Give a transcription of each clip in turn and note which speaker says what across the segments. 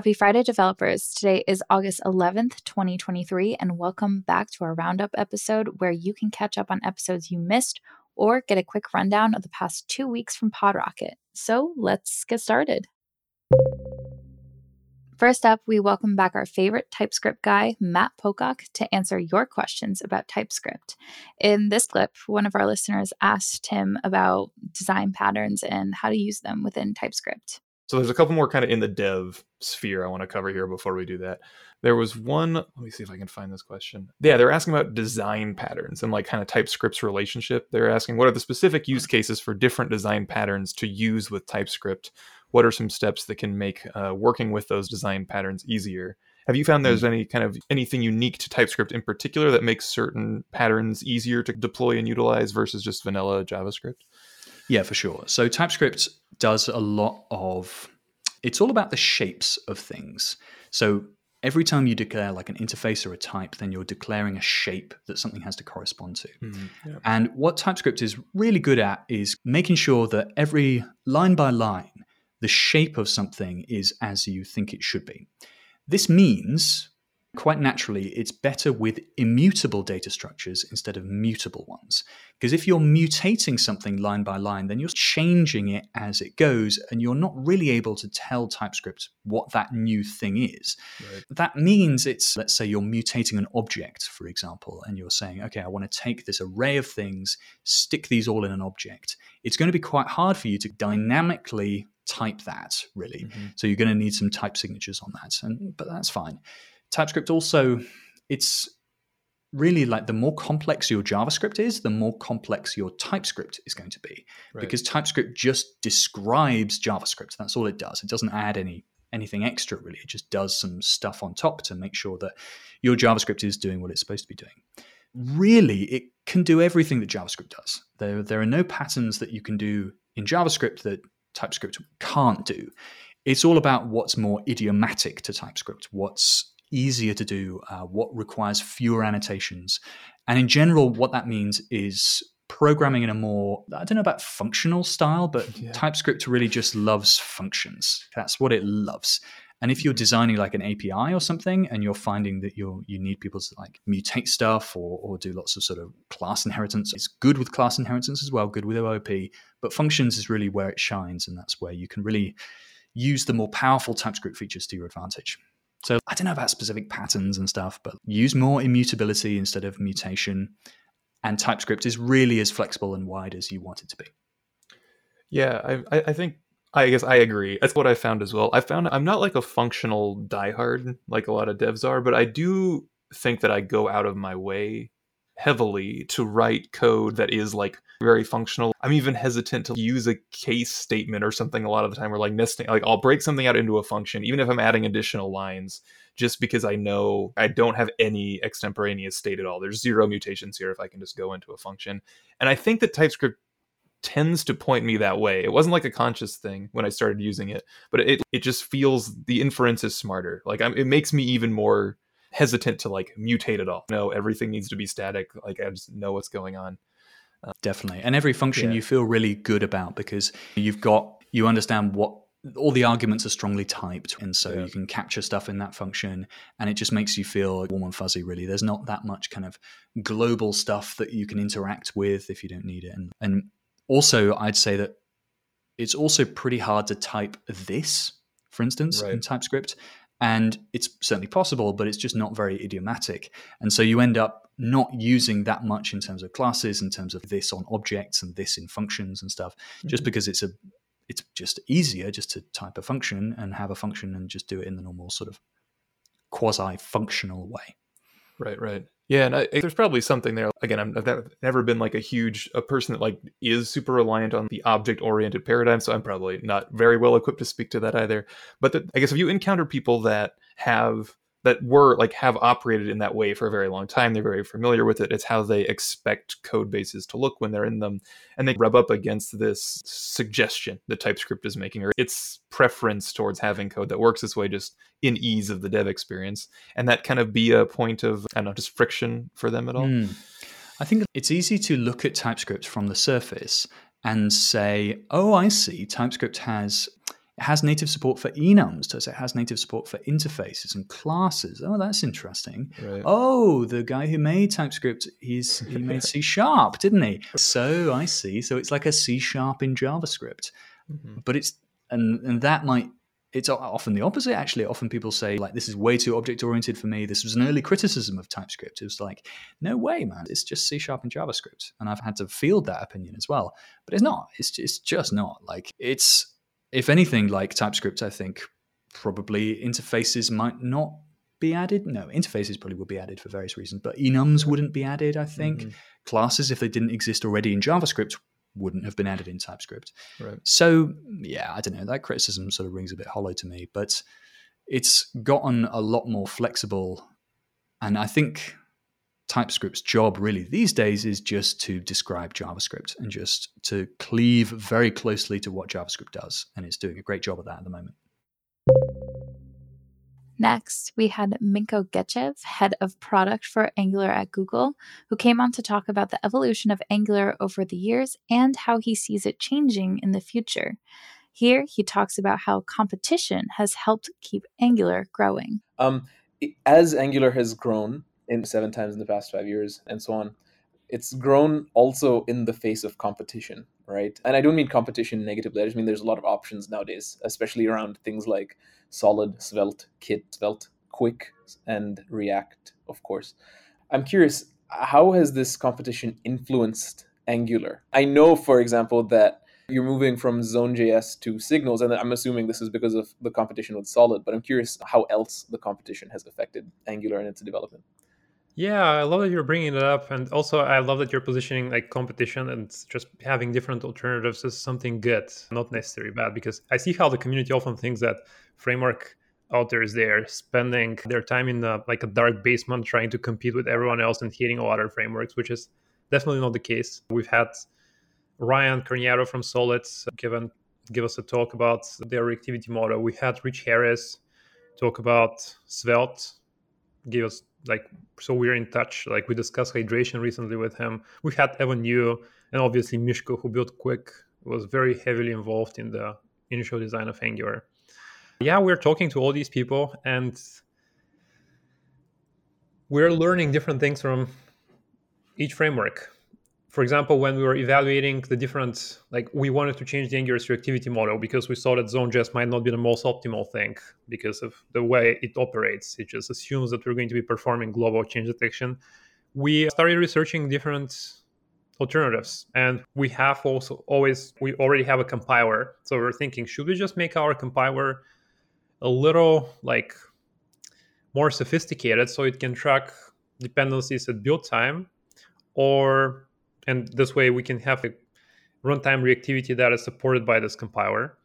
Speaker 1: Happy Friday, developers. Today is August 11th, 2023, and welcome back to our roundup episode where you can catch up on episodes you missed or get a quick rundown of the past two weeks from PodRocket. So let's get started. First up, we welcome back our favorite TypeScript guy, Matt Pocock, to answer your questions about TypeScript. In this clip, one of our listeners asked him about design patterns and how to use them within TypeScript.
Speaker 2: So there's a couple more kind of in the dev sphere I want to cover here before we do that. There was one, let me see if I can find this question. Yeah, they're asking about design patterns and like kind of TypeScript's relationship. They're asking what are the specific use cases for different design patterns to use with TypeScript? What are some steps that can make uh, working with those design patterns easier? Have you found there's hmm. any kind of anything unique to TypeScript in particular that makes certain patterns easier to deploy and utilize versus just vanilla JavaScript?
Speaker 3: Yeah, for sure. So TypeScript does a lot of it's all about the shapes of things. So every time you declare like an interface or a type, then you're declaring a shape that something has to correspond to. Mm-hmm. Yeah. And what TypeScript is really good at is making sure that every line by line, the shape of something is as you think it should be. This means quite naturally, it's better with immutable data structures instead of mutable ones. Because if you're mutating something line by line, then you're changing it as it goes, and you're not really able to tell TypeScript what that new thing is. Right. That means it's, let's say, you're mutating an object, for example, and you're saying, okay, I want to take this array of things, stick these all in an object. It's going to be quite hard for you to dynamically type that really mm-hmm. so you're going to need some type signatures on that and but that's fine TypeScript also, it's really like the more complex your JavaScript is, the more complex your TypeScript is going to be. Right. Because TypeScript just describes JavaScript. That's all it does. It doesn't add any anything extra really. It just does some stuff on top to make sure that your JavaScript is doing what it's supposed to be doing. Really, it can do everything that JavaScript does. There, there are no patterns that you can do in JavaScript that TypeScript can't do. It's all about what's more idiomatic to TypeScript, what's easier to do, uh, what requires fewer annotations. And in general, what that means is programming in a more, I don't know about functional style, but yeah. TypeScript really just loves functions. That's what it loves. And if you're designing like an API or something, and you're finding that you you need people to like mutate stuff or, or do lots of sort of class inheritance, it's good with class inheritance as well, good with OOP. But functions is really where it shines, and that's where you can really use the more powerful TypeScript features to your advantage. So I don't know about specific patterns and stuff, but use more immutability instead of mutation. And TypeScript is really as flexible and wide as you want it to be.
Speaker 2: Yeah, I, I think I guess I agree. That's what I found as well. I found I'm not like a functional diehard like a lot of devs are, but I do think that I go out of my way heavily to write code that is like very functional. I'm even hesitant to use a case statement or something a lot of the time or like nesting like I'll break something out into a function even if I'm adding additional lines just because I know I don't have any extemporaneous state at all. There's zero mutations here if I can just go into a function. And I think that TypeScript tends to point me that way. It wasn't like a conscious thing when I started using it, but it it just feels the inference is smarter. Like I'm, it makes me even more hesitant to like mutate it all. No, everything needs to be static. Like I just know what's going on.
Speaker 3: Uh, Definitely. And every function yeah. you feel really good about because you've got, you understand what all the arguments are strongly typed. And so yeah. you can capture stuff in that function and it just makes you feel warm and fuzzy, really. There's not that much kind of global stuff that you can interact with if you don't need it. And, and also, I'd say that it's also pretty hard to type this, for instance, right. in TypeScript. And it's certainly possible, but it's just not very idiomatic. And so you end up not using that much in terms of classes, in terms of this on objects and this in functions and stuff, mm-hmm. just because it's a it's just easier just to type a function and have a function and just do it in the normal sort of quasi functional way.
Speaker 2: Right, right. Yeah, and I, there's probably something there. Again, i have never been like a huge a person that like is super reliant on the object oriented paradigm, so I'm probably not very well equipped to speak to that either. But the, I guess if you encounter people that have that were like have operated in that way for a very long time. They're very familiar with it. It's how they expect code bases to look when they're in them. And they rub up against this suggestion that TypeScript is making or its preference towards having code that works this way just in ease of the dev experience. And that kind of be a point of, I don't know, just friction for them at all. Mm.
Speaker 3: I think it's easy to look at TypeScript from the surface and say, oh, I see, TypeScript has It has native support for enums, so it has native support for interfaces and classes. Oh, that's interesting.
Speaker 2: Right.
Speaker 3: Oh, the guy who made TypeScript, he's he made C sharp, didn't he? So I see. So it's like a C sharp in JavaScript,
Speaker 2: Mhm.
Speaker 3: but it's and and that might it's often the opposite actually often people say like this is way too object oriented for me this was an early criticism of typescript it was like no way man it's just c sharp and javascript and i've had to field that opinion as well but it's not it's, it's just not like it's if anything like typescript i think probably interfaces might not be added no interfaces probably would be added for various reasons but enums wouldn't be added i think
Speaker 2: Mhm.
Speaker 3: classes if they didn't exist already in javascript wouldn't have been added in typescript
Speaker 2: Right.
Speaker 3: so yeah, I don't know. That criticism sort of rings a bit hollow to me, but it's gotten a lot more flexible, and I think TypeScript's job really these days is just to describe JavaScript and just to cleave very closely to what JavaScript does, and it's doing a great job of that at the moment.
Speaker 1: Next, we had Minko Gechev, head of product for Angular at Google, who came on to talk about the evolution of Angular over the years and how he sees it changing in the future. Here, he talks about how competition has helped keep Angular growing.
Speaker 4: Um, as Angular has grown in seven times in the past five years and so on, it's grown also in the face of competition, right? And I don't mean competition negatively. I just mean there's a lot of options nowadays, especially around things like Solid, Svelte, Kit, Svelte, Qwik, and React, of course. I'm curious, how has this competition influenced Angular? I know, for example, that you're moving from Zone.js to Signals, and I'm assuming this is because of the competition with Solid, but I'm curious how else the competition has affected Angular and its development.
Speaker 5: Yeah, I love that you're bringing it up, and also I love that you're positioning like competition and just having different alternatives as something good, not necessarily bad. Because I see how the community often thinks that framework authors they're spending their time in a, like a dark basement trying to compete with everyone else and hating all other frameworks, which is definitely not the case. We've had Ryan Carniato from Solids given give us a talk about their reactivity model. We had Rich Harris talk about Svelte, give us like so we're in touch. Like we discussed hydration recently with him. We had Evan You and obviously Mishko who built Qwik was very heavily involved in the initial design of Angular. Yeah, we're talking to all these people and we're learning different things from each framework. For example, when we were evaluating the different, like we wanted to change the Angular reactivity model because we saw that Zone.js might not be the most optimal thing because of the way it operates. It just assumes that we're going to be performing global change detection. We started researching different alternatives and we have also always we already have a compiler so we're thinking should we just make our compiler a little like more sophisticated so it can track dependencies at build time or and this way we can have a runtime reactivity that is supported by this compiler.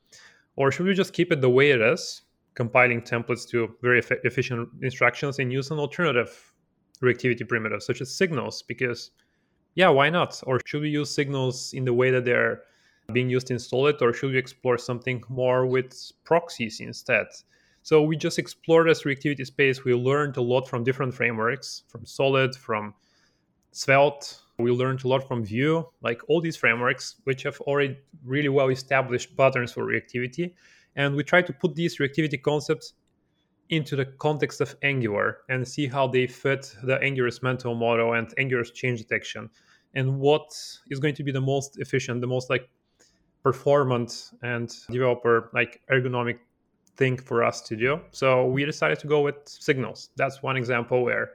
Speaker 5: Or should we just keep it the way it is compiling templates to very eff- efficient instructions and use an alternative reactivity primitive such as signals? Because yeah why not? Or should we use signals in the way that they're being used in solid or should we explore something more with proxies instead? So we just explored this reactivity space. We learned a lot from different frameworks from solid from svelte we learned a lot from vue like all these frameworks which have already really well established patterns for reactivity and we try to put these reactivity concepts into the context of Angular and see how they fit the Angular's mental model and Angular's change detection and what is going to be the most efficient, the most like performant and developer like ergonomic thing for us to do. So we decided to go with signals. That's one example where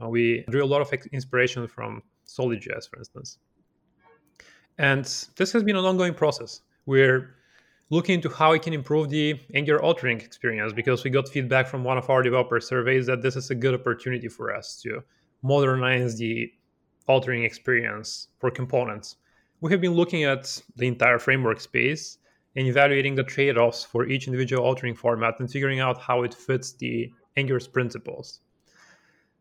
Speaker 5: Uh, we drew a lot of inspiration from SolidJS, for instance. And this has been an ongoing process. We're looking into how we can improve the Angular authoring experience because we got feedback from one of our developer surveys that this is a good opportunity for us to modernize the authoring experience for components. We have been looking at the entire framework space and evaluating the trade-offs for each individual authoring format and figuring out how it fits the Angular's principles.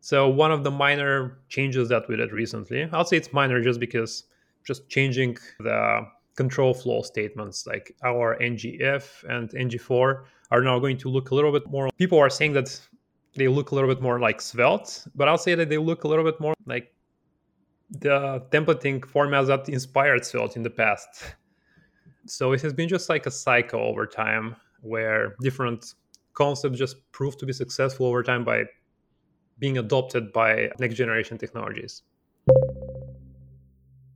Speaker 5: So one of the minor changes that we did recently, I'll say it's minor just because just changing the control flow statements like our ngIf and ngFor are now going to look a little bit more people are saying that they look a little bit more like svelte but i'll say that they look a little bit more like the templating formats that inspired svelte in the past. So it has been just like a cycle over time where different concepts just prove to be successful over time by being adopted by next generation technologies.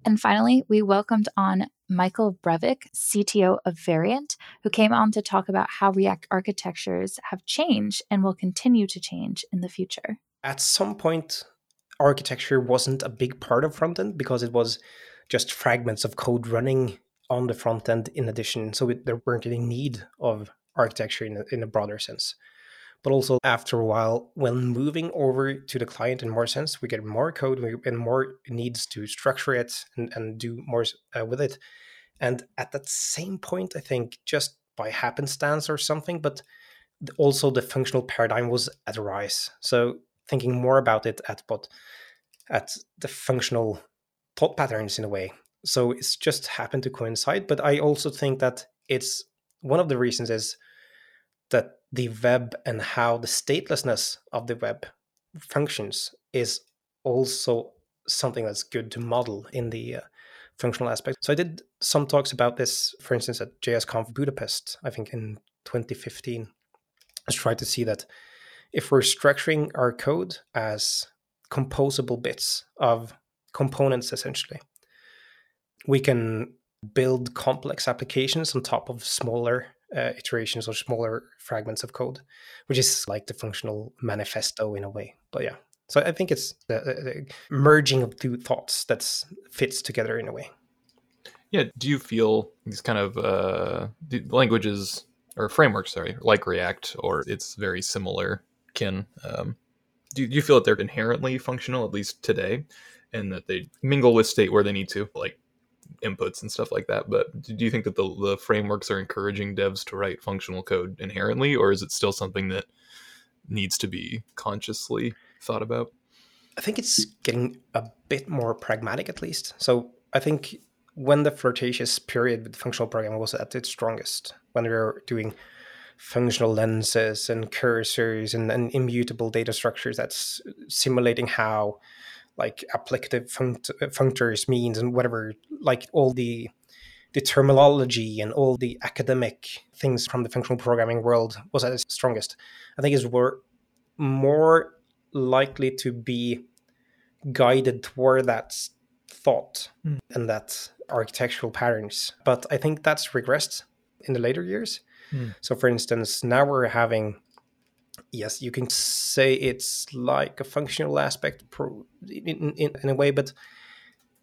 Speaker 1: And finally, we welcomed on Mikael Brevik, CTO of Variant, who came on to talk about how React architectures have changed and will continue to change in the future.
Speaker 6: At some point, architecture wasn't a big part of frontend because it was just fragments of code running on the front end in addition. So it, there weren't any need of architecture in a, in a broader sense. But also after a while, when moving over to the client in more sense, we get more code and more needs to structure it and, and do more uh, with it. And at that same point, I think just by happenstance or something, but also the functional paradigm was at a rise. So thinking more about it at what at the functional thought patterns in a way. So it's just happened to coincide. But I also think that it's one of the reasons is that the web and how the statelessness of the web functions is also something that's good to model in the uh, functional aspect. So I did some talks about this, for instance, at JSConf Budapest, I think in 2015. I tried to see that if we're structuring our code as composable bits of components, essentially, we can build complex applications on top of smaller uh, iterations or smaller fragments of code, which is like the functional manifesto in a way. But yeah, so I think it's the, the merging of two thoughts that fits together in a way.
Speaker 2: Yeah. Do you feel these kind of uh, languages or frameworks, sorry, like React, or it's very similar kin? Um, do, do you feel that they're inherently functional, at least today, and that they mingle with state where they need to, like inputs and stuff like that. But do you think that the, the frameworks are encouraging devs to write functional code inherently, or is it still something that needs to be consciously thought about?
Speaker 6: I think it's getting a bit more pragmatic, at least. So I think when the flirtatious period with functional programming was at its strongest, when we were doing functional lenses and cursors and, and immutable data structures that's simulating how like applicative funct- functors means and whatever like all the the terminology and all the academic things from the functional programming world was at its strongest i think is were more likely to be guided toward that thought mm. and that architectural patterns but i think that's regressed in the later years mm. so for instance now we're having yes, you can say it's like a functional aspect in, in, in, a way, but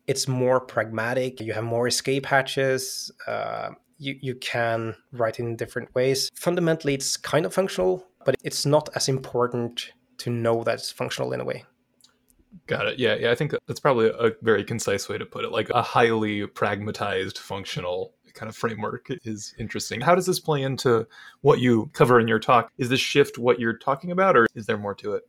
Speaker 6: it's more pragmatic. You have more escape hatches. Uh, you, you can write in different ways. Fundamentally, it's kind of functional, but it's not as important to know that it's functional in a way.
Speaker 2: Got it. Yeah, yeah. I think that's probably a very concise way to put it. Like a highly pragmatized functional kind of framework is interesting. How does this play into what you cover in your talk? Is this shift what you're talking about, or is there more to it?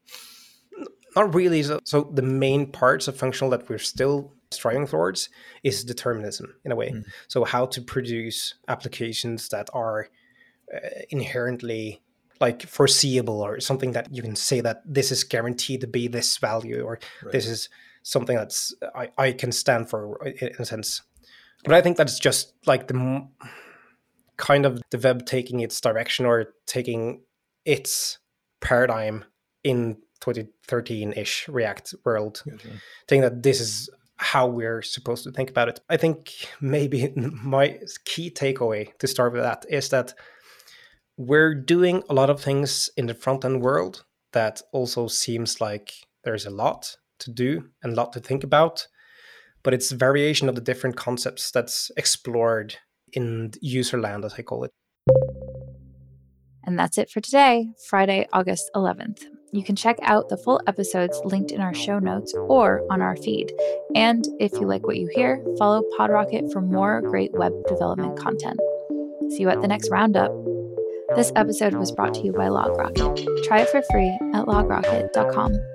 Speaker 6: Not really. So, so the main parts of functional that we're still striving towards is determinism in a way. Mm. So how to produce applications that are uh, inherently like foreseeable or something that you can say that this is guaranteed to be this value or right. this is something that's I, I can stand for in a sense but I think that's just like the kind of the web taking its direction or taking its paradigm in 2013-ish React world, saying that this is how we're supposed to think about it. I think maybe my key takeaway to start with that is that we're doing a lot of things in the front end world that also seems like there's a lot to do and a lot to think about but it's variation of the different concepts that's explored in user land, as I call it.
Speaker 1: And that's it for today, Friday, August 11th. You can check out the full episodes linked in our show notes or on our feed. And if you like what you hear, follow PodRocket for more great web development content. See you at the next roundup. This episode was brought to you by LogRocket. Try it for free at logrocket.com.